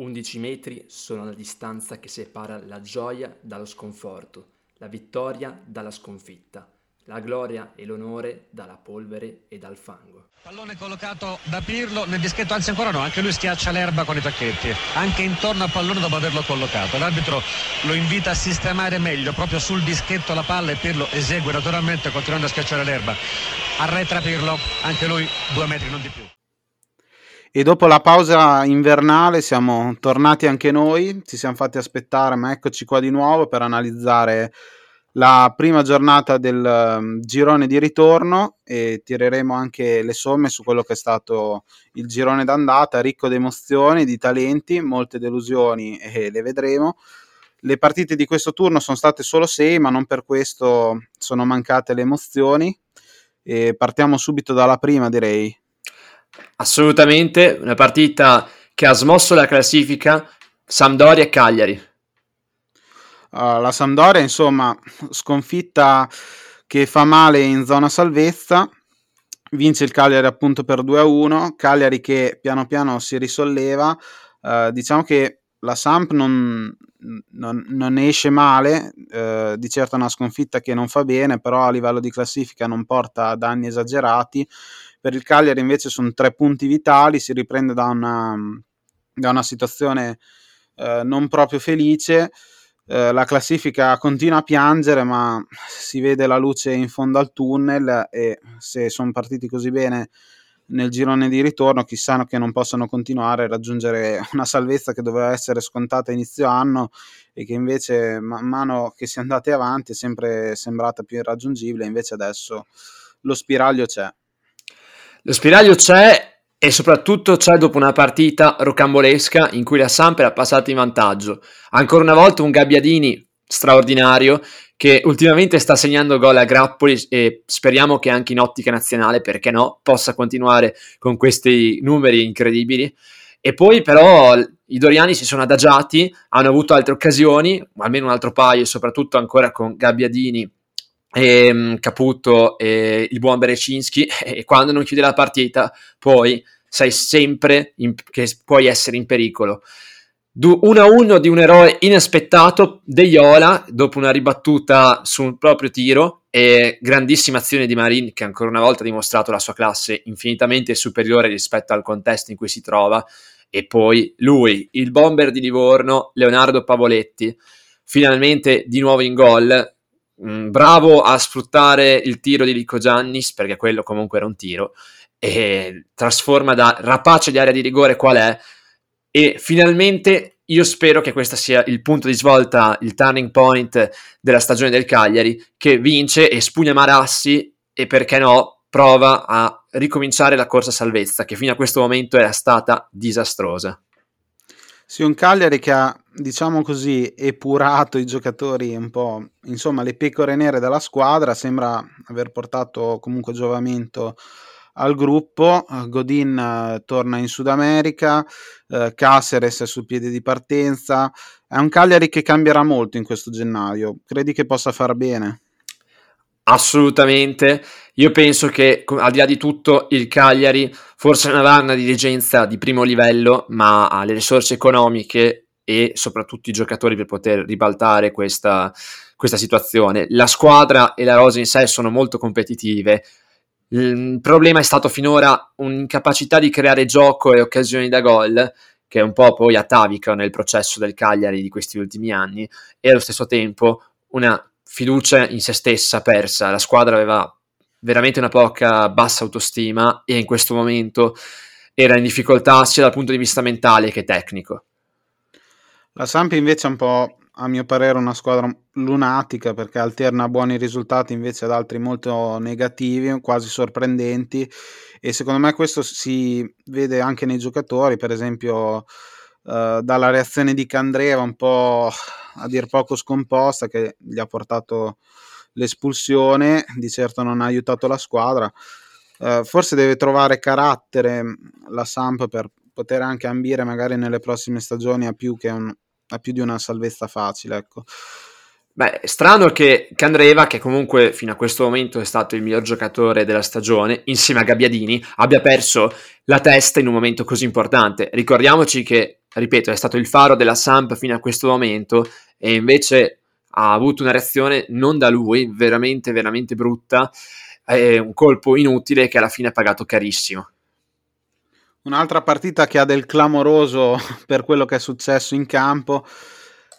11 metri sono la distanza che separa la gioia dallo sconforto, la vittoria dalla sconfitta la gloria e l'onore dalla polvere e dal fango. Pallone collocato da Pirlo nel dischetto, anzi ancora no, anche lui schiaccia l'erba con i tacchetti, anche intorno al pallone dopo averlo collocato. L'arbitro lo invita a sistemare meglio, proprio sul dischetto la palla e Pirlo esegue naturalmente continuando a schiacciare l'erba. Arretra Pirlo, anche lui due metri, non di più. E dopo la pausa invernale siamo tornati anche noi, ci siamo fatti aspettare, ma eccoci qua di nuovo per analizzare la prima giornata del um, girone di ritorno e tireremo anche le somme su quello che è stato il girone d'andata, ricco di emozioni, di talenti, molte delusioni e le vedremo. Le partite di questo turno sono state solo sei, ma non per questo sono mancate le emozioni. E partiamo subito dalla prima, direi. Assolutamente, una partita che ha smosso la classifica Sampdoria e Cagliari Uh, la Sampdoria, insomma, sconfitta che fa male in zona salvezza. Vince il Cagliari appunto per 2-1. Cagliari che piano piano si risolleva. Uh, diciamo che la Samp non, non, non esce male, uh, di certo è una sconfitta che non fa bene, però a livello di classifica non porta danni esagerati. Per il Cagliari invece sono tre punti vitali, si riprende da una, da una situazione uh, non proprio felice. Eh, la classifica continua a piangere, ma si vede la luce in fondo al tunnel e se sono partiti così bene nel girone di ritorno, chissà che non possano continuare a raggiungere una salvezza che doveva essere scontata inizio anno e che invece man mano che si è andati avanti è sempre sembrata più irraggiungibile, invece adesso lo spiraglio c'è. Lo spiraglio c'è e soprattutto c'è dopo una partita rocambolesca in cui la Samp era passata in vantaggio. Ancora una volta un Gabbiadini straordinario che ultimamente sta segnando gol a grappoli e speriamo che anche in ottica nazionale, perché no, possa continuare con questi numeri incredibili. E poi però i Doriani si sono adagiati, hanno avuto altre occasioni, almeno un altro paio, soprattutto ancora con Gabbiadini e ehm, Caputo e il buon Berecinski e quando non chiude la partita poi sai sempre in, che puoi essere in pericolo. 1-1 di un eroe inaspettato De Iola dopo una ribattuta sul proprio tiro e grandissima azione di Marin che ancora una volta ha dimostrato la sua classe infinitamente superiore rispetto al contesto in cui si trova. E poi lui, il bomber di Livorno, Leonardo Pavoletti finalmente di nuovo in gol bravo a sfruttare il tiro di Lico Giannis, perché quello comunque era un tiro, e trasforma da rapace di area di rigore qual è, e finalmente io spero che questo sia il punto di svolta, il turning point della stagione del Cagliari, che vince e spugna Marassi e perché no, prova a ricominciare la corsa salvezza, che fino a questo momento era stata disastrosa. Sì, un Cagliari che ha, diciamo così, epurato i giocatori un po', insomma, le pecore nere della squadra, sembra aver portato comunque giovamento al gruppo. Godin uh, torna in Sud America, uh, Caceres è sul piede di partenza. È un Cagliari che cambierà molto in questo gennaio. Credi che possa far bene? Assolutamente. Io penso che al di là di tutto il Cagliari forse non avrà una dirigenza di primo livello, ma ha le risorse economiche e soprattutto i giocatori per poter ribaltare questa, questa situazione. La squadra e la rosa in sé sono molto competitive. Il problema è stato finora un'incapacità di creare gioco e occasioni da gol, che è un po' poi atavica nel processo del Cagliari di questi ultimi anni, e allo stesso tempo una fiducia in se stessa persa, la squadra aveva veramente una poca bassa autostima e in questo momento era in difficoltà sia dal punto di vista mentale che tecnico. La Samp invece è un po', a mio parere, una squadra lunatica perché alterna buoni risultati invece ad altri molto negativi, quasi sorprendenti e secondo me questo si vede anche nei giocatori, per esempio uh, dalla reazione di Candreva un po' a dir poco scomposta che gli ha portato l'espulsione, di certo non ha aiutato la squadra. Uh, forse deve trovare carattere mm, la Samp per poter anche ambire magari nelle prossime stagioni a più, un, a più di una salvezza facile. Ecco. Beh, strano che Candreva, che comunque fino a questo momento è stato il miglior giocatore della stagione, insieme a Gabbiadini, abbia perso la testa in un momento così importante. Ricordiamoci che ripeto, è stato il faro della Samp fino a questo momento e invece ha avuto una reazione non da lui, veramente, veramente brutta, è un colpo inutile che alla fine ha pagato carissimo. Un'altra partita che ha del clamoroso per quello che è successo in campo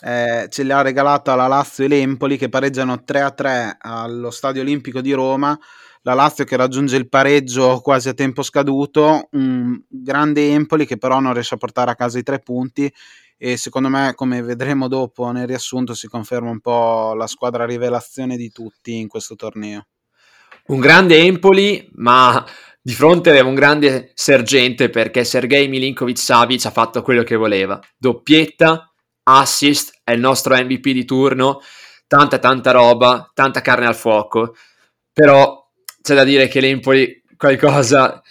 eh, ce l'ha regalata la Lazio e l'Empoli che pareggiano 3-3 allo Stadio Olimpico di Roma. La Lazio che raggiunge il pareggio quasi a tempo scaduto, un grande Empoli che però non riesce a portare a casa i tre punti e secondo me, come vedremo dopo nel riassunto, si conferma un po' la squadra rivelazione di tutti in questo torneo. Un grande Empoli, ma di fronte aveva un grande sergente perché Sergei Milinkovic Savic ha fatto quello che voleva. Doppietta, assist, è il nostro MVP di turno, tanta tanta roba, tanta carne al fuoco, però c'è da dire che l'Empoli qualcosa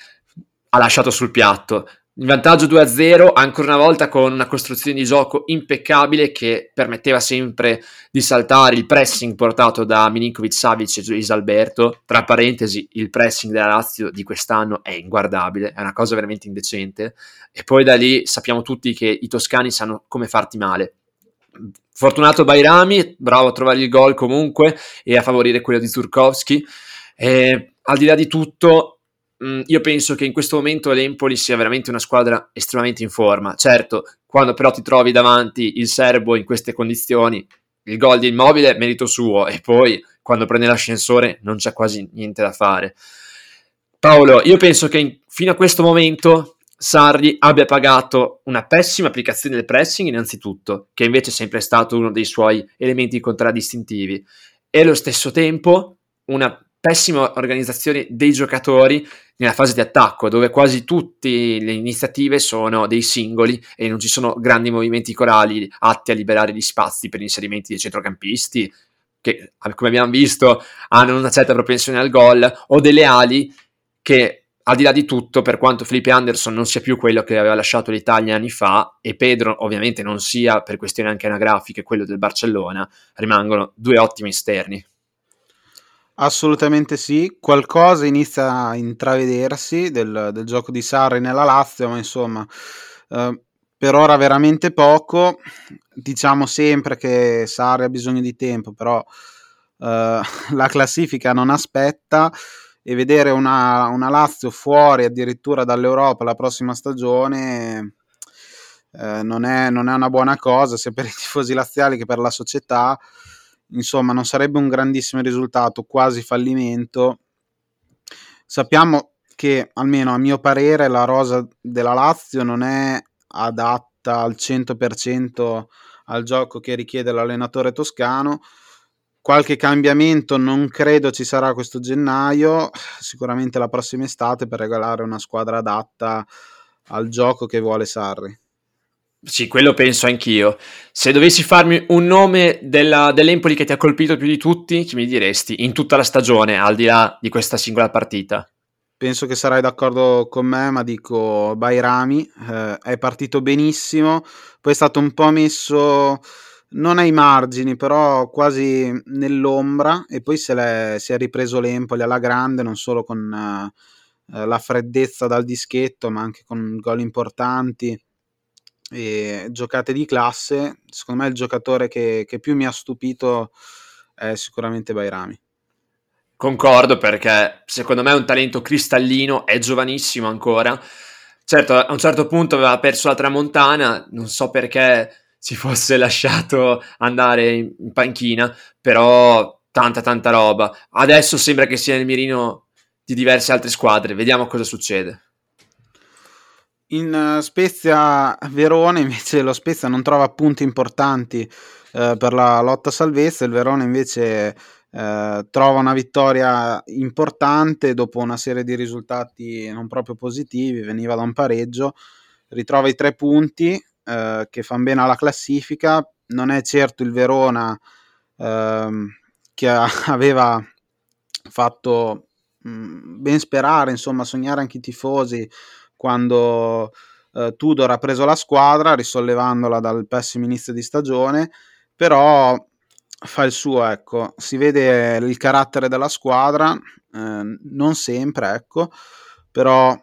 ha lasciato sul piatto. Il vantaggio 2-0, ancora una volta con una costruzione di gioco impeccabile che permetteva sempre di saltare il pressing portato da Milinkovic Savic e Luis Alberto. Tra parentesi, il pressing della Lazio di quest'anno è inguardabile, è una cosa veramente indecente. E poi da lì sappiamo tutti che i toscani sanno come farti male. Fortunato Bairami, bravo a trovare il gol comunque e a favorire quello di Zurkowski. E, al di là di tutto, Mm, io penso che in questo momento l'Empoli sia veramente una squadra estremamente in forma. Certo, quando però ti trovi davanti il serbo in queste condizioni, il gol di Immobile merito suo e poi quando prende l'ascensore non c'è quasi niente da fare. Paolo, io penso che in, fino a questo momento Sarri abbia pagato una pessima applicazione del pressing innanzitutto, che invece è sempre stato uno dei suoi elementi contraddistintivi, e allo stesso tempo una pessima organizzazione dei giocatori nella fase di attacco, dove quasi tutte le iniziative sono dei singoli e non ci sono grandi movimenti corali atti a liberare gli spazi per gli inserimenti dei centrocampisti, che come abbiamo visto hanno una certa propensione al gol, o delle ali che al di là di tutto, per quanto Felipe Anderson non sia più quello che aveva lasciato l'Italia anni fa e Pedro ovviamente non sia per questioni anche anagrafiche quello del Barcellona, rimangono due ottimi esterni. Assolutamente sì, qualcosa inizia a intravedersi del, del gioco di Sarri nella Lazio, ma insomma, eh, per ora veramente poco. Diciamo sempre che Sarri ha bisogno di tempo, però eh, la classifica non aspetta. E vedere una, una, Lazio fuori addirittura dall'Europa la prossima stagione eh, non, è, non, è, una buona cosa sia per i tifosi laziali che per la società insomma non sarebbe un grandissimo risultato, quasi fallimento. Sappiamo che almeno a mio parere la rosa della Lazio non è adatta al 100% al gioco che richiede l'allenatore toscano. Qualche cambiamento non credo ci sarà questo gennaio, sicuramente la prossima estate per regalare una squadra adatta al gioco che vuole Sarri. Sì, quello penso anch'io. Se dovessi farmi un nome della, dell'Empoli che ti ha colpito più di tutti, chi mi diresti? In tutta la stagione, al di là di questa singola partita? Penso che sarai d'accordo con me, ma dico Bairami, eh, è partito benissimo, poi è stato un po' messo non ai margini, però quasi nell'ombra. E poi si è ripreso l'Empoli alla grande, non solo con eh, la freddezza dal dischetto, ma anche con gol importanti e giocate di classe. Secondo me il giocatore che, che più mi ha stupito è sicuramente Bairami. Concordo perché secondo me è un talento cristallino, è giovanissimo ancora. Certo, a un certo punto aveva perso la tramontana, non so perché si fosse lasciato andare in panchina, però tanta tanta roba. Adesso sembra che sia nel mirino di diverse altre squadre, vediamo cosa succede. In eh, Spezia Verona invece lo Spezia non trova punti importanti eh, per la lotta salvezza, il Verona invece eh, trova una vittoria importante dopo una serie di risultati non proprio positivi, veniva da un pareggio, ritrova i tre punti eh, che fanno bene alla classifica, non è certo il Verona ehm, che aveva fatto mh, mm, ben sperare, insomma sognare anche i tifosi quando eh, Tudor ha preso la squadra risollevandola dal pessimo inizio di stagione, però fa il suo, ecco, si vede il carattere della squadra, eh, non sempre, ecco, però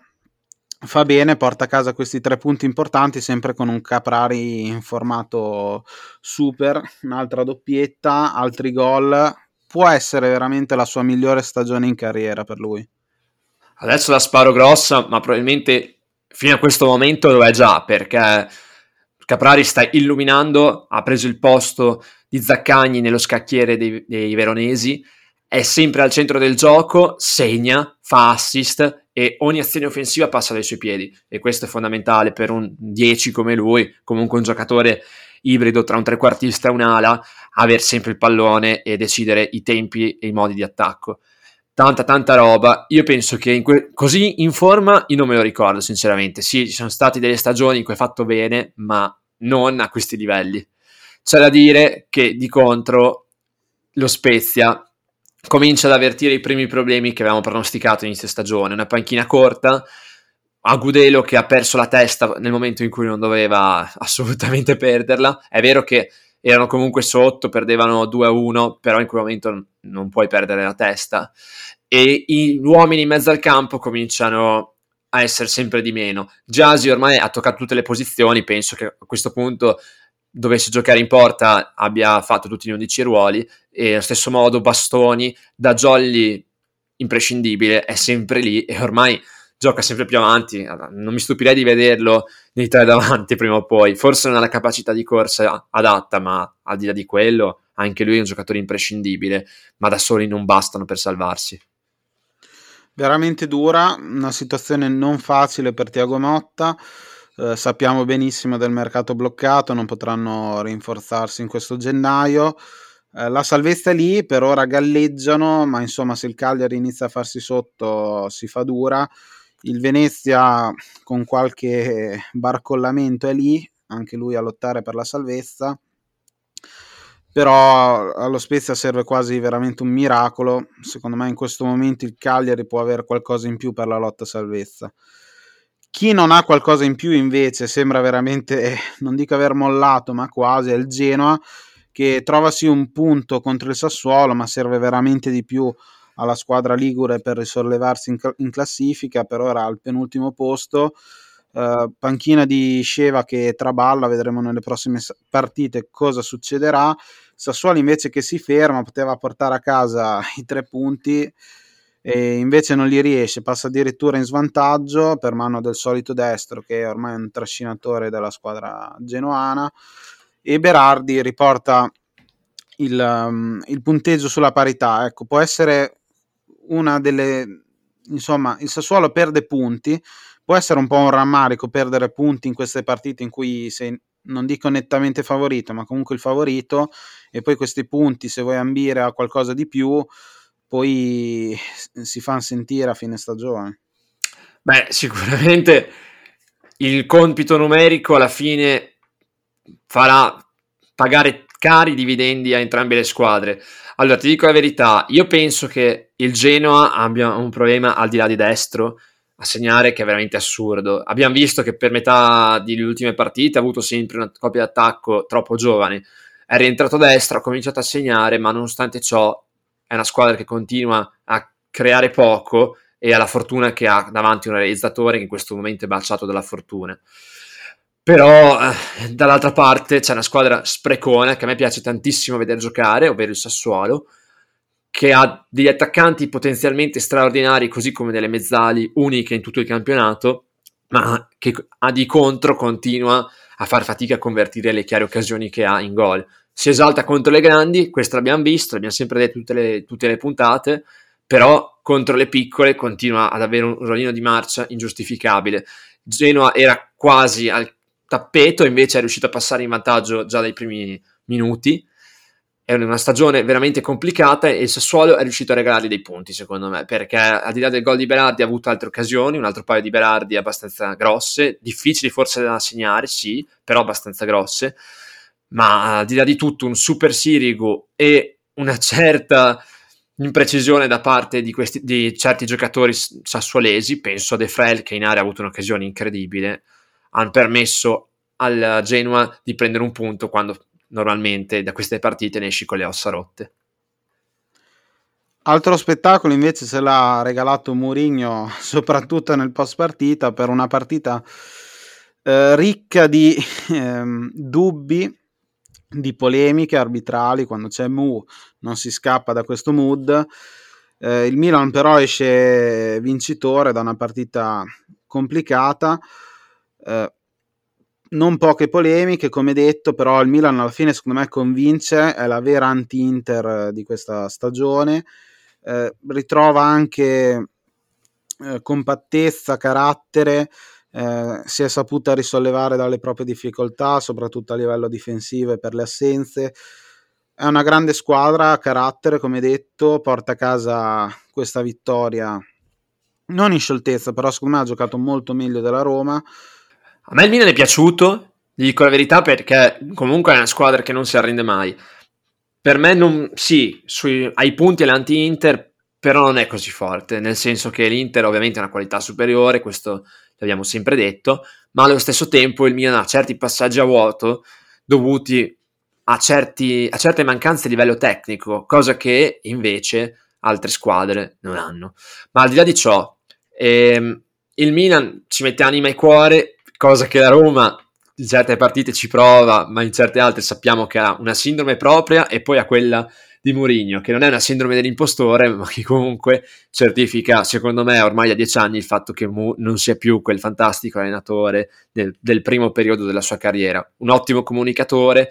fa bene, porta a casa questi tre punti importanti, sempre con un Caprari in formato super, un'altra doppietta, altri gol. Può essere veramente la sua migliore stagione in carriera per lui. Adesso la sparo grossa, ma probabilmente fino a questo momento lo è già, perché Caprari sta illuminando, ha preso il posto di Zaccagni nello scacchiere dei, dei veronesi, è sempre al centro del gioco, segna, fa assist e ogni azione offensiva passa dai suoi piedi e questo è fondamentale per un 10 come lui, comunque un giocatore ibrido tra un trequartista e un'ala, aver sempre il pallone e decidere i tempi e i modi di attacco. Tanta tanta roba, io penso che in que- così in forma io non me lo ricordo sinceramente, sì ci sono state delle stagioni in cui ha fatto bene ma non a questi livelli. C'è da dire che di contro lo Spezia comincia ad avvertire i primi problemi che avevamo pronosticato inizio stagione, una panchina corta, Agudelo che ha perso la testa nel momento in cui non doveva assolutamente perderla, è vero che erano comunque sotto, perdevano 2-1, però in quel momento non puoi perdere la testa e gli uomini in mezzo al campo cominciano a essere sempre di meno. Giasi ormai ha toccato tutte le posizioni, penso che a questo punto dovesse giocare in porta abbia fatto tutti gli 11 ruoli e allo stesso modo Bastoni da Jolly imprescindibile è sempre lì e ormai gioca sempre più avanti non mi stupirei di vederlo nei tre davanti prima o poi forse non ha la capacità di corsa adatta ma al di là di quello anche lui è un giocatore imprescindibile ma da soli non bastano per salvarsi veramente dura una situazione non facile per Tiago Motta eh, sappiamo benissimo del mercato bloccato, non potranno rinforzarsi in questo gennaio. Eh, la salvezza è lì, per ora galleggiano, ma insomma se il Cagliari inizia a farsi sotto si fa dura. Il Venezia con qualche barcollamento è lì, anche lui a lottare per la salvezza. Però allo Spezia serve quasi veramente un miracolo. Secondo me in questo momento il Cagliari può avere qualcosa in più per la lotta salvezza. Chi non ha qualcosa in più invece sembra veramente, non dico aver mollato, ma quasi, è il Genoa che trova sì un punto contro il Sassuolo, ma serve veramente di più alla squadra Ligure per risollevarsi in, in classifica, per ora al penultimo posto. Uh, panchina di Sceva che traballa, vedremo nelle prossime partite cosa succederà. Sassuolo invece che si ferma, poteva portare a casa i tre punti e invece non li riesce, passa addirittura in svantaggio per mano del solito destro che è ormai un trascinatore della squadra genoana e Berardi riporta il, um, il punteggio sulla parità. Ecco, può essere una delle insomma, il Sassuolo perde punti, può essere un po' un rammarico perdere punti in queste partite in cui sei, non dico nettamente favorito, ma comunque il favorito, e poi questi punti, se vuoi ambire a qualcosa di più, poi si fanno sentire a fine stagione. Beh, sicuramente il compito numerico alla fine farà pagare cari dividendi a entrambe le squadre. Allora, ti dico la verità, io penso che il Genoa abbia un problema al di là di destro a segnare che è veramente assurdo. Abbiamo visto che per metà delle ultime partite ha avuto sempre una coppia d'attacco troppo giovane. È rientrato a destra, ha cominciato a segnare, ma nonostante ciò è una squadra che continua a creare poco e ha la fortuna che ha davanti un realizzatore che in questo momento è baciato dalla fortuna. Però eh, dall'altra parte c'è una squadra sprecona che a me piace tantissimo vedere giocare, ovvero il Sassuolo, che ha degli attaccanti potenzialmente straordinari, così come delle mezzali uniche in tutto il campionato, ma che a di contro continua a far fatica a convertire le chiare occasioni che ha in gol si esalta contro le grandi, questo l'abbiamo visto, l'abbiamo sempre detto tutte le, tutte le puntate, però contro le piccole continua ad avere un rollino di marcia ingiustificabile. Genoa era quasi al tappeto, invece è riuscito a passare in vantaggio già dai primi minuti. È una stagione veramente complicata e il Sassuolo è riuscito a regalargli dei punti, secondo me, perché al di là del gol di Berardi ha avuto altre occasioni, un altro paio di Berardi abbastanza grosse, difficili forse da segnare, sì, però abbastanza grosse ma al di là di tutto un super Sirigu e una certa imprecisione da parte di, questi, di certi giocatori sassuolesi, penso a De Frel che in area ha avuto un'occasione incredibile, hanno permesso al Genoa di prendere un punto quando normalmente da queste partite ne esci con le ossa rotte. Altro spettacolo invece se l'ha regalato Mourinho, soprattutto nel post partita, per una partita eh, ricca di eh, dubbi, di polemiche arbitrali. Quando c'è Mu non si scappa da questo mood. Eh, il Milan però esce vincitore da una partita complicata. Eh, non poche polemiche, come detto, però il Milan alla fine secondo me convince, è la vera anti-Inter di questa stagione eh, ritrova anche eh, compattezza, carattere, eh, si è saputa risollevare dalle proprie difficoltà, soprattutto a livello difensivo e per le assenze. È una grande squadra, carattere, come detto, porta a casa questa vittoria non in scioltezza, però secondo me ha giocato molto meglio della Roma. A me il Milan è piaciuto, gli dico la verità, perché comunque è una squadra che non si arrende mai per me non, sì, sui, ai punti è l'anti-Inter, però non è così forte, nel senso che l'Inter ovviamente ha una qualità superiore, questo l'abbiamo sempre detto, ma allo stesso tempo il Milan ha certi passaggi a vuoto dovuti a, certi, a certe mancanze a livello tecnico, cosa che invece altre squadre non hanno. Ma al di là di ciò, ehm, il Milan ci mette anima e cuore, cosa che la Roma in certe partite ci prova, ma in certe altre sappiamo che ha una sindrome propria e poi ha quella di Mourinho, che non è una sindrome dell'impostore, ma che comunque certifica, secondo me, ormai da dieci anni il fatto che Mu non sia più quel fantastico allenatore del, del primo periodo della sua carriera. Un ottimo comunicatore,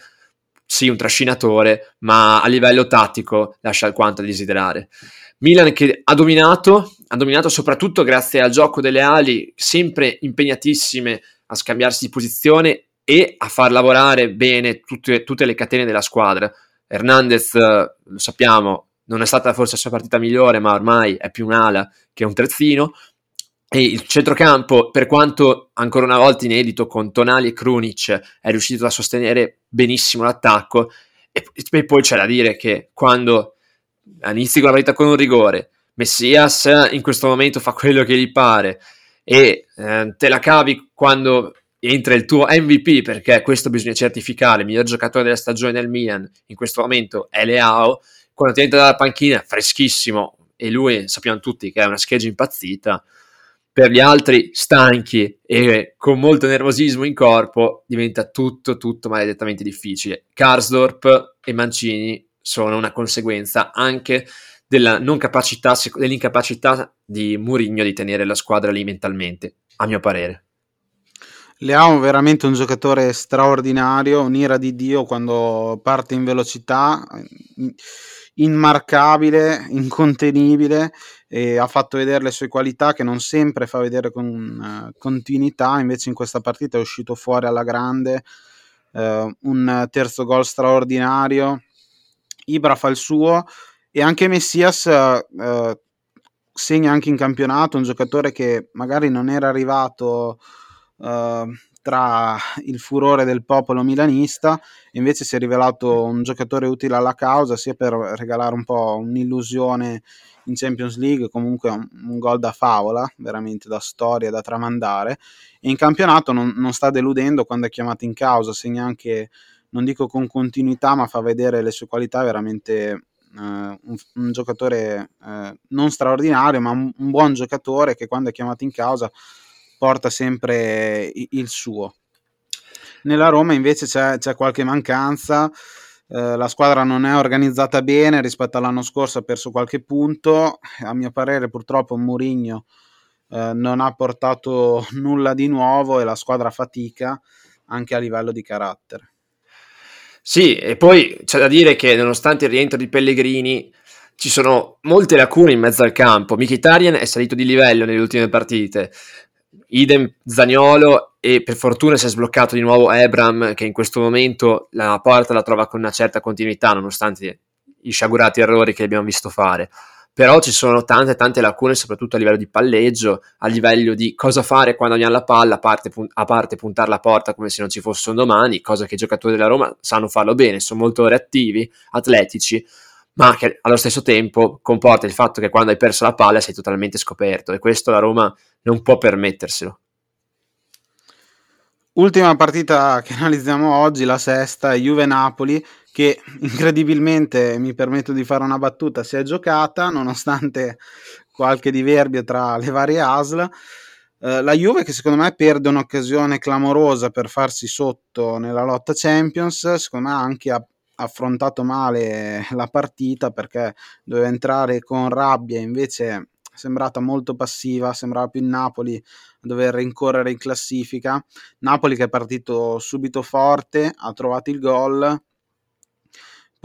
sì, un trascinatore, ma a livello tattico lascia alquanto a desiderare. Milan che ha dominato, ha dominato soprattutto grazie al gioco delle ali, sempre impegnatissime a scambiarsi di posizione e a far lavorare bene tutte, tutte le catene della squadra. Hernandez, lo sappiamo, non è stata forse la sua partita migliore, ma ormai è più un'ala che un terzino. E il centrocampo, per quanto ancora una volta inedito con Tonali e Krunic, è riuscito a sostenere benissimo l'attacco. E, e poi c'è da dire che quando inizi con la partita con un rigore, Messias in questo momento fa quello che gli pare, e eh, te la cavi quando entra il tuo MVP perché questo bisogna certificare, il miglior giocatore della stagione del Milan in questo momento è Leao, quando ti entra dalla panchina freschissimo e lui sappiamo tutti che è una scheggia impazzita, per gli altri stanchi e con molto nervosismo in corpo diventa tutto tutto maledettamente difficile. Karsdorp e Mancini sono una conseguenza anche della non capacità, dell'incapacità di Mourinho di tenere la squadra lì mentalmente, a mio parere. Leao è veramente un giocatore straordinario, un'ira di Dio quando parte in velocità, immarcabile, incontenibile ha fatto vedere le sue qualità che non sempre fa vedere con uh, continuità, invece in questa partita è uscito fuori alla grande, uh, un terzo gol straordinario, Ibra fa il suo, e anche Messias uh, segna anche in campionato un giocatore che magari non era arrivato uh, tra il furore del popolo milanista invece si è rivelato un giocatore utile alla causa sia per regalare un po' un'illusione in Champions League comunque un, un gol da favola veramente da storia da tramandare. E in campionato non, non sta deludendo quando è chiamato in causa segna anche non dico con continuità ma fa vedere le sue qualità veramente un, un, giocatore uh, non straordinario, ma un, un, buon giocatore che quando è chiamato in causa porta sempre il suo. Nella Roma invece c'è, c'è qualche mancanza, uh, la squadra non è organizzata bene rispetto all'anno scorso, ha perso qualche punto, a mio parere purtroppo Mourinho non ha portato nulla di nuovo e la squadra fatica anche a livello di carattere. Sì, e poi c'è da dire che nonostante il rientro di Pellegrini ci sono molte lacune in mezzo al campo. Mkhitaryan è salito di livello nelle ultime partite, idem Zagnolo e per fortuna si è sbloccato di nuovo Ebram che in questo momento la porta la trova con una certa continuità nonostante i sciagurati errori che abbiamo visto fare però ci sono tante tante lacune soprattutto a livello di palleggio, a livello di cosa fare quando abbiamo la palla, a parte, a parte puntare la porta come se non ci fosse un domani, cosa che i giocatori della Roma sanno farlo bene, sono molto reattivi, atletici, ma che allo stesso tempo comporta il fatto che quando hai perso la palla sei totalmente scoperto e questo la Roma non può permetterselo. Ultima partita che analizziamo oggi, la sesta, Juve-Napoli, che incredibilmente, mi permetto di fare una battuta, si è giocata nonostante qualche diverbio tra le varie ASL. Eh, la Juve che secondo me perde un'occasione clamorosa per farsi sotto nella lotta Champions, secondo me anche ha affrontato male la partita perché doveva entrare con rabbia, invece sembrata molto passiva, sembrava più il Napoli a dover rincorrere in classifica. Napoli che è partito subito forte, ha trovato il gol.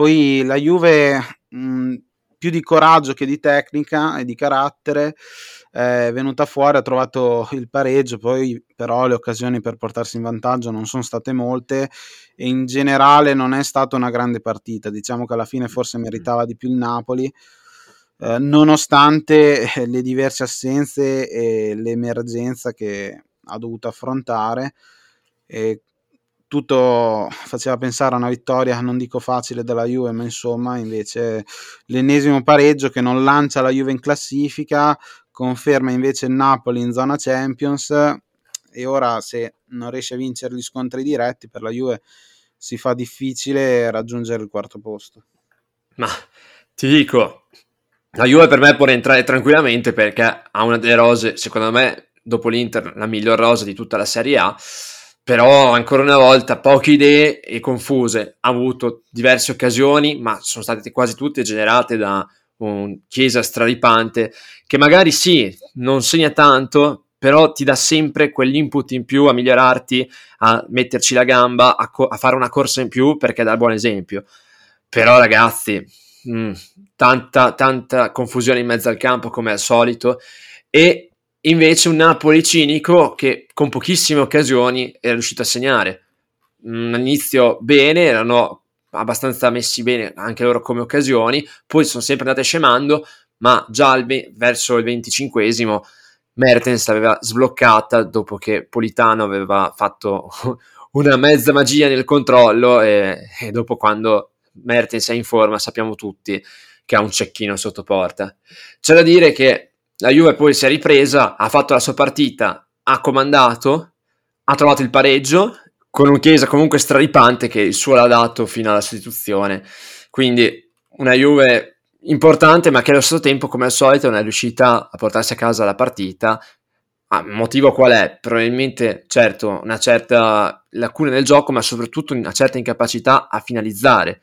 Poi la Juve mh, più di coraggio che di tecnica e di carattere è venuta fuori, ha trovato il pareggio, poi però le occasioni per portarsi in vantaggio non sono state molte e in generale non è stata una grande partita, diciamo che alla fine forse meritava di più il Napoli. Eh, nonostante le diverse assenze e l'emergenza che ha dovuto affrontare, e tutto faceva pensare a una vittoria, non dico facile della Juve, ma insomma invece l'ennesimo pareggio che non lancia la Juve in classifica, conferma invece il Napoli in zona Champions e ora se non riesce a vincere gli scontri diretti per la Juve si fa difficile raggiungere il quarto posto. Ma ti dico, la Juve per me può rientrare tranquillamente perché ha una delle rose, secondo me, dopo l'Inter, la miglior rosa di tutta la Serie A però ancora una volta poche idee e confuse. Ha avuto diverse occasioni, ma sono state quasi tutte generate da un Chiesa straripante che magari sì, non segna tanto, però ti dà sempre quell'input in più a migliorarti, a metterci la gamba, a, co- a fare una corsa in più perché dà il buon esempio. Però ragazzi, mh, mm, tanta, tanta confusione in mezzo al campo come al solito e Invece un Napoli cinico che con pochissime occasioni era riuscito a segnare. Un inizio bene, erano abbastanza messi bene anche loro come occasioni, poi sono sempre andate scemando, ma già al, verso il venticinquesimo Mertens l'aveva sbloccata dopo che Politano aveva fatto una mezza magia nel controllo e, e dopo quando Mertens è in forma sappiamo tutti che ha un cecchino sotto porta. C'è da dire che la Juve poi si è ripresa, ha fatto la sua partita, ha comandato, ha trovato il pareggio con un Chiesa comunque straripante che il suo l'ha dato fino alla sostituzione. Quindi una Juve importante, ma che allo stesso tempo, come al solito, non è riuscita a portarsi a casa la partita. Ah, motivo qual è? Probabilmente, certo, una certa lacuna nel gioco, ma soprattutto una certa incapacità a finalizzare.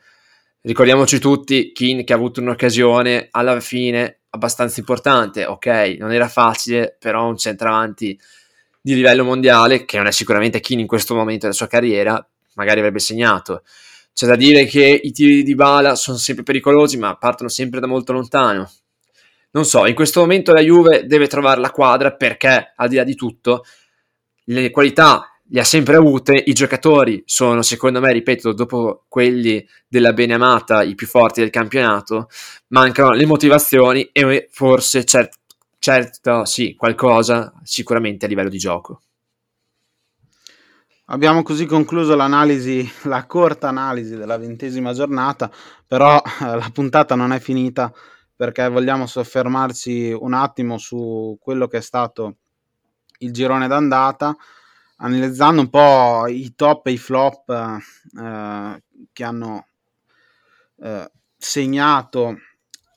Ricordiamoci tutti Kin che ha avuto un'occasione alla fine abbastanza importante, ok, non era facile, però un centravanti di livello mondiale, che non è sicuramente Kini in questo momento della sua carriera, magari avrebbe segnato. C'è da dire che i tiri di Bala sono sempre pericolosi, ma partono sempre da molto lontano. Non so, in questo momento la Juve deve trovare la quadra perché, al di là di tutto, le qualità le ha sempre avute, i giocatori sono secondo me, ripeto, dopo quelli della Beneamata i più forti del campionato, mancano le motivazioni e forse certo, certo sì, qualcosa sicuramente a livello di gioco. Abbiamo così concluso l'analisi, la corta analisi della ventesima giornata, però eh, la puntata non è finita perché vogliamo soffermarci un attimo su quello che è stato il girone d'andata analizzando un po' i top e i flop eh, che hanno eh, segnato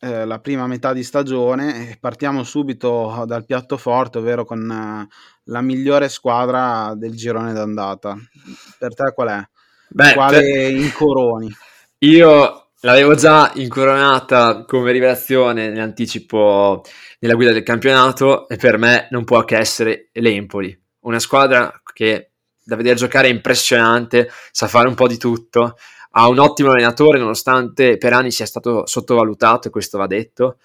eh, la prima metà di stagione, partiamo subito dal piatto forte, ovvero con eh, la migliore squadra del girone d'andata. Per te qual è? Beh, Quale per... incoroni? Io l'avevo già incoronata come rivelazione nell'anticipo nella guida del campionato e per me non può che essere l'Empoli una squadra che da vedere giocare è impressionante, sa fare un po' di tutto, ha un ottimo allenatore nonostante per anni sia stato sottovalutato e questo va detto,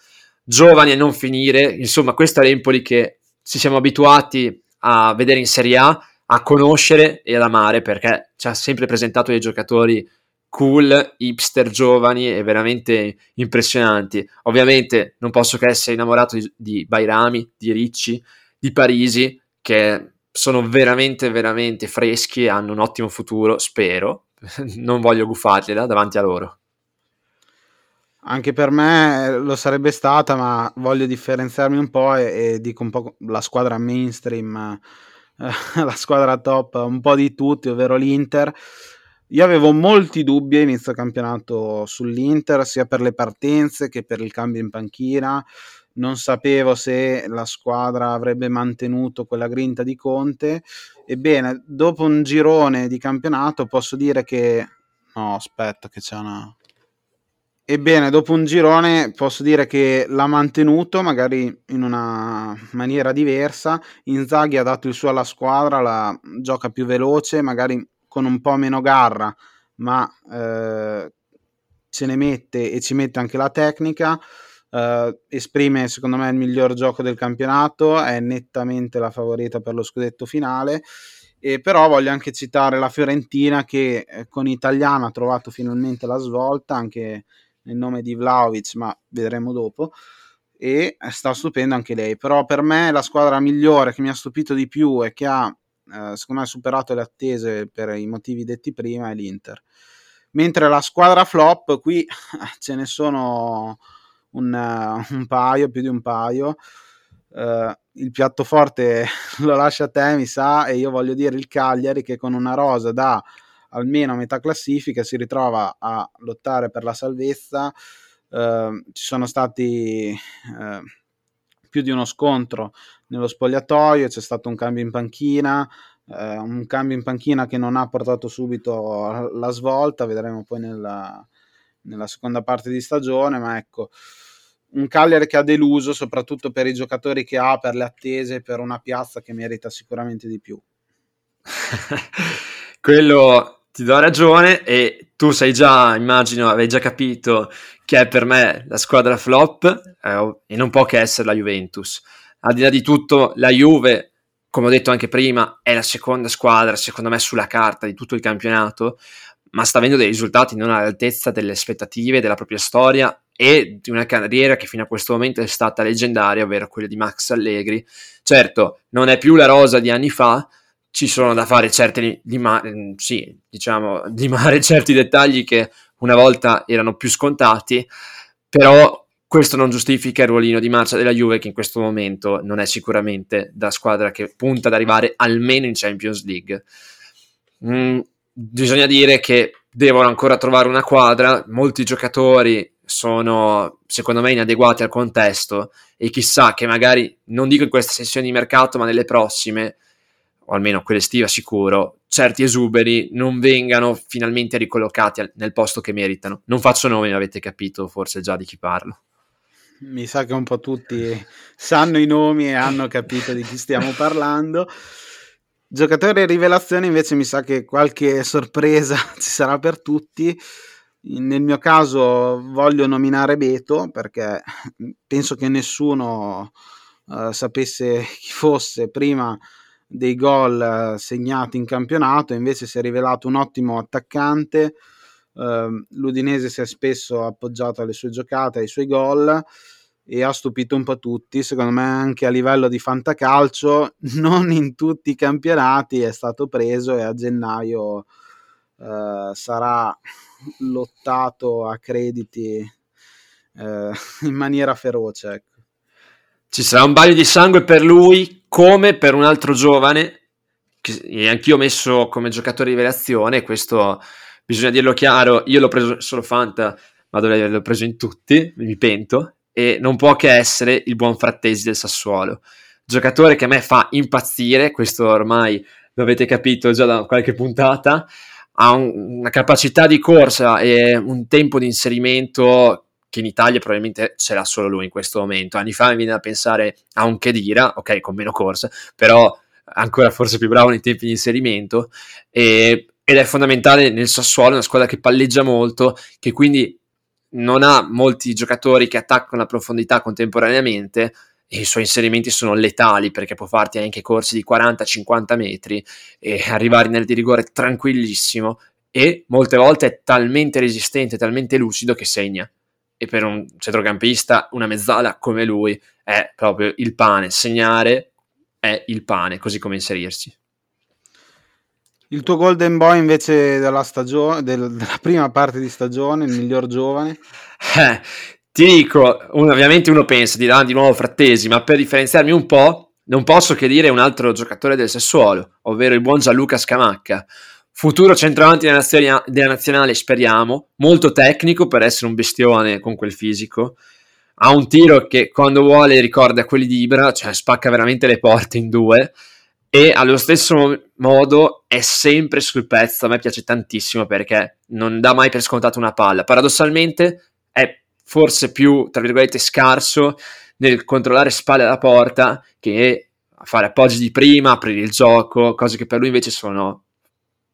giovani a non finire, insomma questo è l'Empoli che ci siamo abituati a vedere in Serie A, a conoscere e ad amare perché ci ha sempre presentato dei giocatori cool, hipster, giovani e veramente impressionanti. Ovviamente non posso che essere innamorato di, di Bairami, di Ricci, di Parisi, che sono veramente, veramente freschi e hanno un ottimo futuro, spero. non voglio gufargliela davanti a loro. Anche per me lo sarebbe stata, ma voglio differenziarmi un po' e, e dico un po' la squadra mainstream eh, la squadra top un po' di tutti, ovvero l'Inter. Io avevo molti dubbi a inizio campionato sull'Inter, sia per le partenze che per il cambio in panchina. Non sapevo se la squadra avrebbe mantenuto quella grinta di Conte. Ebbene, dopo un girone di campionato posso dire che... No, aspetta che c'è una... Ebbene, dopo un girone posso dire che l'ha mantenuto, magari in una maniera diversa. Inzaghi ha dato il suo alla squadra, la gioca più veloce, magari con un po' meno garra, ma eh, ce ne mette e ci mette anche la tecnica. Eh, esprime secondo me il miglior gioco del campionato, è nettamente la favorita per lo scudetto finale. E però voglio anche citare la Fiorentina che eh, con Italiano ha trovato finalmente la svolta, anche nel nome di Vlaovic, ma vedremo dopo. E sta stupendo anche lei. Però per me la squadra migliore che mi ha stupito di più e che ha, eh, secondo me, superato le attese per i motivi detti prima è l'Inter. Mentre la squadra flop, qui ce ne sono un, un paio, più di un paio. Uh, il piatto forte lo lascia a te, mi sa, e io voglio dire il Cagliari che con una rosa da almeno metà classifica, si ritrova a lottare per la salvezza. Eh, ci sono stati eh, più di uno scontro nello spogliatoio, c'è stato un cambio in panchina, eh, un cambio in panchina che non ha portato subito la svolta, vedremo poi nella, nella seconda parte di stagione, ma ecco un Cagliari che ha deluso soprattutto per i giocatori che ha, per le attese, per una piazza che merita sicuramente di più. Quello ti do ragione e tu sai già, immagino, avevi già capito che è per me la squadra flop eh, e non può che essere la Juventus. Al di là di tutto, la Juve, come ho detto anche prima, è la seconda squadra, secondo me, sulla carta di tutto il campionato, ma sta avendo dei risultati non all'altezza delle aspettative, della propria storia e di una carriera che fino a questo momento è stata leggendaria, ovvero quella di Max Allegri. Certo, non è più la rosa di anni fa, ci sono da fare certi limare, mm, sì, diciamo, limare certi dettagli che una volta erano più scontati, però questo non giustifica il ruolino di marcia della Juve che in questo momento non è sicuramente da squadra che punta ad arrivare almeno in Champions League. Mm, bisogna dire che devono ancora trovare una quadra, molti giocatori sono secondo me inadeguati al contesto e chissà che magari, non dico in questa sessione di mercato, ma nelle prossime o almeno quella estiva sicuro, certi esuberi non vengano finalmente ricollocati nel posto che meritano. Non faccio nomi, avete capito forse già di chi parlo. Mi sa che un po' tutti sanno i nomi e hanno capito di chi stiamo parlando. Giocatore rivelazione invece mi sa che qualche sorpresa ci sarà per tutti. Nel mio caso voglio nominare Beto perché penso che nessuno uh, sapesse chi fosse prima dei gol eh, segnati in campionato, invece si è rivelato un ottimo attaccante. Uh, L'Udinese si è spesso appoggiato alle sue giocate, ai suoi gol e ha stupito un po' tutti. Secondo me, anche a livello di fantacalcio, non in tutti i campionati è stato preso e a gennaio uh, sarà lottato a crediti uh, in maniera feroce. Ecco. Ci sarà un bagno di sangue per lui come per un altro giovane, che anch'io ho messo come giocatore di rivelazione, questo bisogna dirlo chiaro, io l'ho preso solo Fanta, ma dovrei averlo preso in tutti, mi pento, e non può che essere il buon Frattesi del Sassuolo. Giocatore che a me fa impazzire, questo ormai lo avete capito già da qualche puntata, ha un, una capacità di corsa e un tempo di inserimento che in Italia probabilmente ce l'ha solo lui in questo momento. Anni fa mi viene da pensare a un Kedira, ok, con meno corsa, però ancora forse più bravo nei tempi di inserimento e, ed è fondamentale nel Sassuolo, una squadra che palleggia molto, che quindi non ha molti giocatori che attaccano la profondità contemporaneamente e i suoi inserimenti sono letali perché può farti anche corsi di 40-50 metri e arrivare nel di rigore tranquillissimo e molte volte è talmente resistente, talmente lucido che segna e per un centrocampista una mezzala come lui è proprio il pane, segnare è il pane, così come inserirsi. Il tuo Golden Boy invece della, stagione, del, della prima parte di stagione, il miglior giovane? Eh, ti dico, uno, ovviamente uno pensa di, ah, di nuovo Frattesi, ma per differenziarmi un po', non posso che dire un altro giocatore del Sassuolo, ovvero il buon Gianluca Scamacca. Futuro centravanti della, nazionale, della nazionale, speriamo, molto tecnico per essere un bestione con quel fisico. Ha un tiro che quando vuole ricorda quelli di Ibra, cioè spacca veramente le porte in due e allo stesso modo è sempre sul pezzo. A me piace tantissimo perché non dà mai per scontato una palla. Paradossalmente è forse più, tra virgolette, scarso nel controllare spalle alla porta che fare appoggi di prima, aprire il gioco, cose che per lui invece sono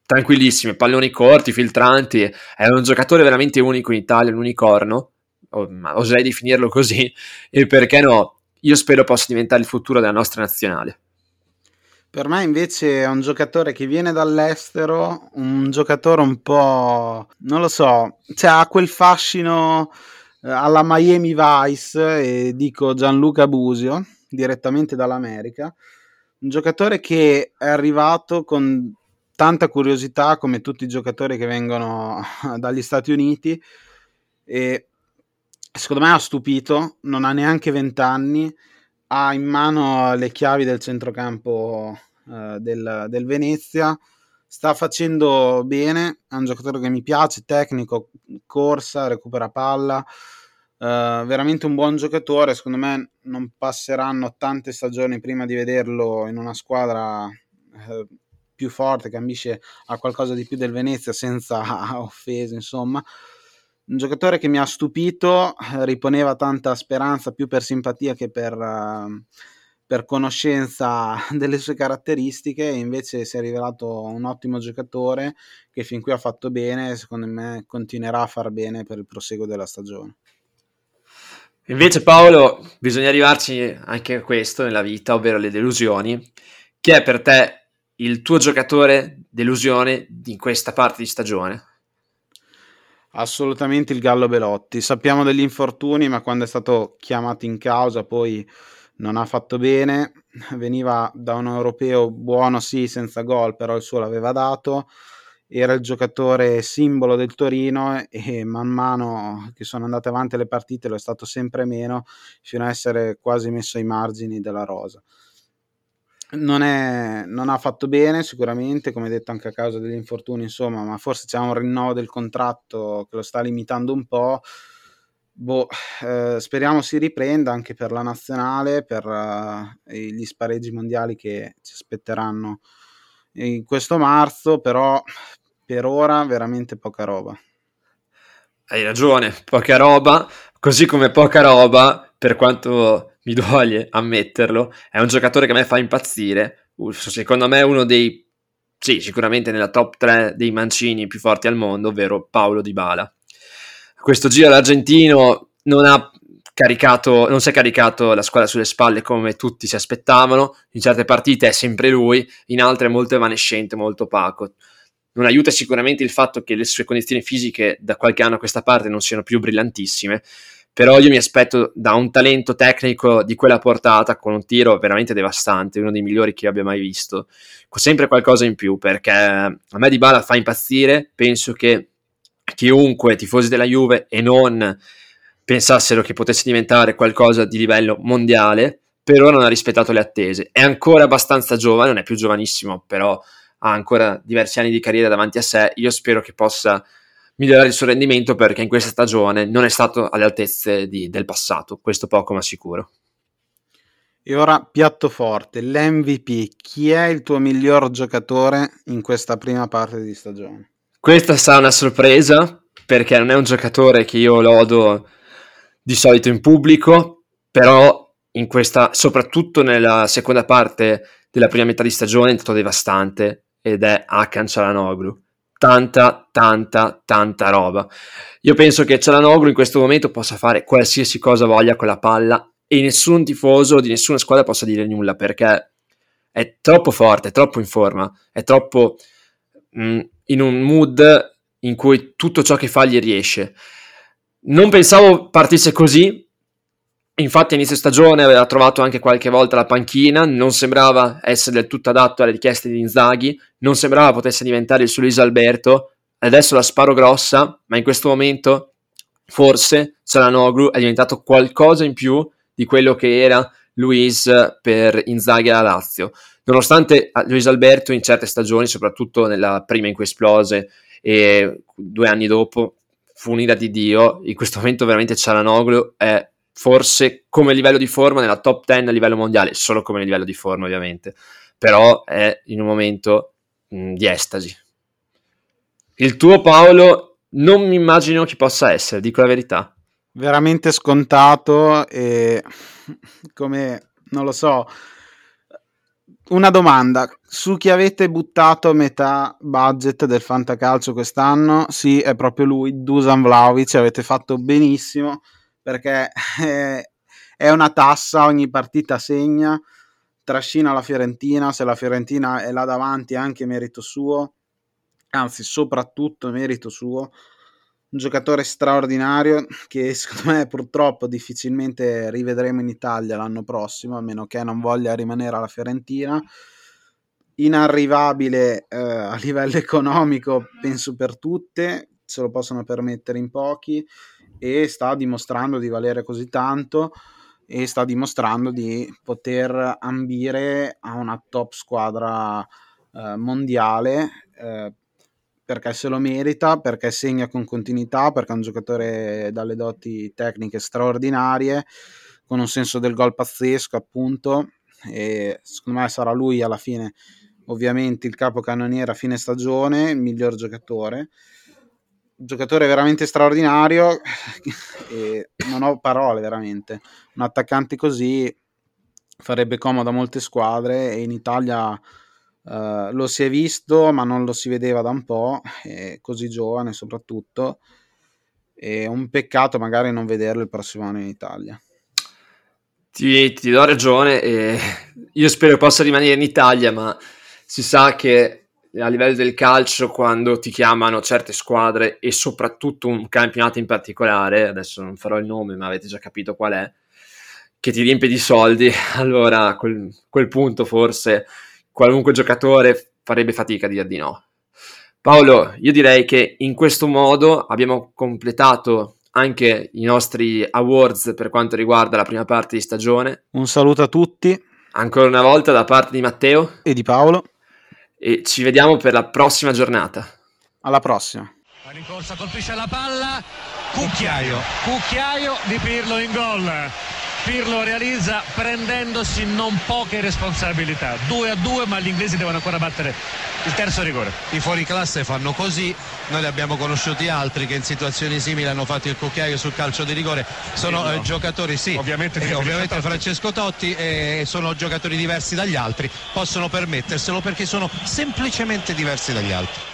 tranquillissime, palloni corti, filtranti, è un giocatore veramente unico in Italia, un unicorno, oserei definirlo così, e perché no, io spero possa diventare il futuro della nostra nazionale. Per me invece è un giocatore che viene dall'estero, un giocatore un po', non lo so, cioè ha quel fascino eh, alla Miami Vice e dico Gianluca Busio direttamente dall'America. Un giocatore che è arrivato con tanta curiosità come tutti i giocatori che vengono dagli Stati Uniti e secondo me ha stupito non ha neanche 20 anni ha in mano le chiavi del centrocampo eh, del, del Venezia sta facendo bene, è un giocatore che mi piace, tecnico, corsa, recupera palla, uh, veramente un buon giocatore, secondo me non passeranno tante stagioni prima di vederlo in una squadra uh, più forte che ambisce a qualcosa di più del Venezia senza offese, insomma. Un giocatore che mi ha stupito, riponeva tanta speranza più per simpatia che per... Uh, per conoscenza delle sue caratteristiche invece si è rivelato un ottimo giocatore che fin qui ha fatto bene e secondo me continuerà a far bene per il proseguo della stagione. Invece Paolo, bisogna arrivarci anche a questo nella vita, ovvero le delusioni. Chi è per te il tuo giocatore delusione in questa parte di stagione? Assolutamente il Gallo Belotti. Sappiamo degli infortuni, ma quando è stato chiamato in causa poi non ha fatto bene, veniva da un europeo buono sì senza gol, però il suo l'aveva dato, era il giocatore simbolo del Torino e man mano che sono andate avanti le partite lo è stato sempre meno, fino a essere quasi messo ai margini della rosa. Non, è, non ha fatto bene sicuramente, come detto anche a causa degli infortuni, insomma, ma forse c'è un rinnovo del contratto che lo sta limitando un po' Boh, eh, speriamo si riprenda anche per la nazionale, per uh, gli spareggi mondiali che ci aspetteranno in questo marzo, però per ora veramente poca roba. Hai ragione, poca roba, così come poca roba, per quanto mi duole ammetterlo, è un giocatore che a me fa impazzire, secondo me è uno dei, sì, sicuramente nella top 3 dei mancini più forti al mondo, ovvero Paolo Di Bala questo giro l'argentino non ha caricato, non si è caricato la squadra sulle spalle come tutti si aspettavano. In certe partite è sempre lui, in altre è molto evanescente, molto opaco. Non aiuta sicuramente il fatto che le sue condizioni fisiche da qualche anno a questa parte non siano più brillantissime, però io mi aspetto da un talento tecnico di quella portata con un tiro veramente devastante, uno dei migliori che abbia mai visto, sempre qualcosa in più perché a me Di Bala fa impazzire, penso che chiunque tifosi della Juve e non pensassero che potesse diventare qualcosa di livello mondiale, per ora non ha rispettato le attese. È ancora abbastanza giovane, non è più giovanissimo, però ha ancora diversi anni di carriera davanti a sé. Io spero che possa migliorare il suo rendimento perché in questa stagione non è stato alle altezze di, del passato, questo poco ma sicuro. E ora piatto forte, l'MVP, chi è il tuo miglior giocatore in questa prima parte di stagione? Questa sarà una sorpresa perché non è un giocatore che io lodo di solito in pubblico, però in questa, soprattutto nella seconda parte della prima metà di stagione è stato devastante ed è Akan Cialanoglu. Tanta, tanta, tanta roba. Io penso che Cialanoglu in questo momento possa fare qualsiasi cosa voglia con la palla e nessun tifoso di nessuna squadra possa dire nulla perché è troppo forte, è troppo in forma, è troppo mh, mm, in un mood in cui tutto ciò che fa gli riesce. Non pensavo partisse così, infatti a inizio stagione aveva trovato anche qualche volta la panchina, non sembrava essere del tutto adatto alle richieste di Inzaghi, non sembrava potesse diventare il suo Luis Alberto, adesso la sparo grossa, ma in questo momento forse Cialanoglu è diventato qualcosa in più di quello che era Luis per Inzaghi alla Lazio. Nonostante Luis Alberto in certe stagioni, soprattutto nella prima in cui esplose e due anni dopo, fu un'ira di Dio, in questo momento veramente Cialanoglu è forse come livello di forma nella top 10 a livello mondiale, solo come livello di forma ovviamente, però è in un momento mh, di estasi. Il tuo Paolo non mi immagino chi possa essere, dico la verità. Veramente scontato e come non lo so. Una domanda, su chi avete buttato metà budget del fantacalcio quest'anno? Sì, è proprio lui, Dusan Vlaovic, avete fatto benissimo perché è una tassa, ogni partita segna, trascina la Fiorentina, se la Fiorentina è là davanti è anche merito suo, anzi soprattutto merito suo, un giocatore straordinario che secondo me purtroppo difficilmente rivedremo in Italia l'anno prossimo, a meno che non voglia rimanere alla Fiorentina. Inarrivabile eh, a livello economico, penso per tutte, se lo possono permettere in pochi e sta dimostrando di valere così tanto e sta dimostrando di poter ambire a una top squadra eh, mondiale eh, perché se lo merita, perché segna con continuità, perché è un giocatore dalle doti tecniche straordinarie, con un senso del gol pazzesco appunto e secondo me sarà lui alla fine ovviamente il capocannoniere a fine stagione, il miglior giocatore giocatore veramente straordinario e non ho parole veramente. Un attaccante così farebbe comodo a molte squadre e in Italia uh, lo si è visto ma non lo si vedeva da un po', così giovane soprattutto. È un peccato magari non vederlo il prossimo anno in Italia. Ti, ti do ragione, io spero possa rimanere in Italia, ma si sa che a livello del calcio quando ti chiamano certe squadre e soprattutto un campionato in particolare, adesso non farò il nome ma avete già capito qual è, che ti riempie di soldi, allora a quel, quel punto forse qualunque giocatore farebbe fatica a dire di no. Paolo, io direi che in questo modo abbiamo completato anche i nostri awards per quanto riguarda la prima parte di stagione. Un saluto a tutti. Ancora una volta da parte di Matteo e di Paolo e ci vediamo per la prossima giornata. Alla prossima. La rincorsa colpisce la palla, cucchiaio, cucchiaio di Pirlo in gol. Pirlo realizza prendendosi non poche responsabilità. 2 a 2, ma gli inglesi devono ancora battere il terzo rigore. I fuoriclasse fanno così, noi ne abbiamo conosciuti altri che in situazioni simili hanno fatto il cucchiaio sul calcio di rigore. Sono eh, giocatori, sì, ovviamente, eh, ovviamente Francesco Totti, eh, sono giocatori diversi dagli altri, possono permetterselo perché sono semplicemente diversi dagli altri.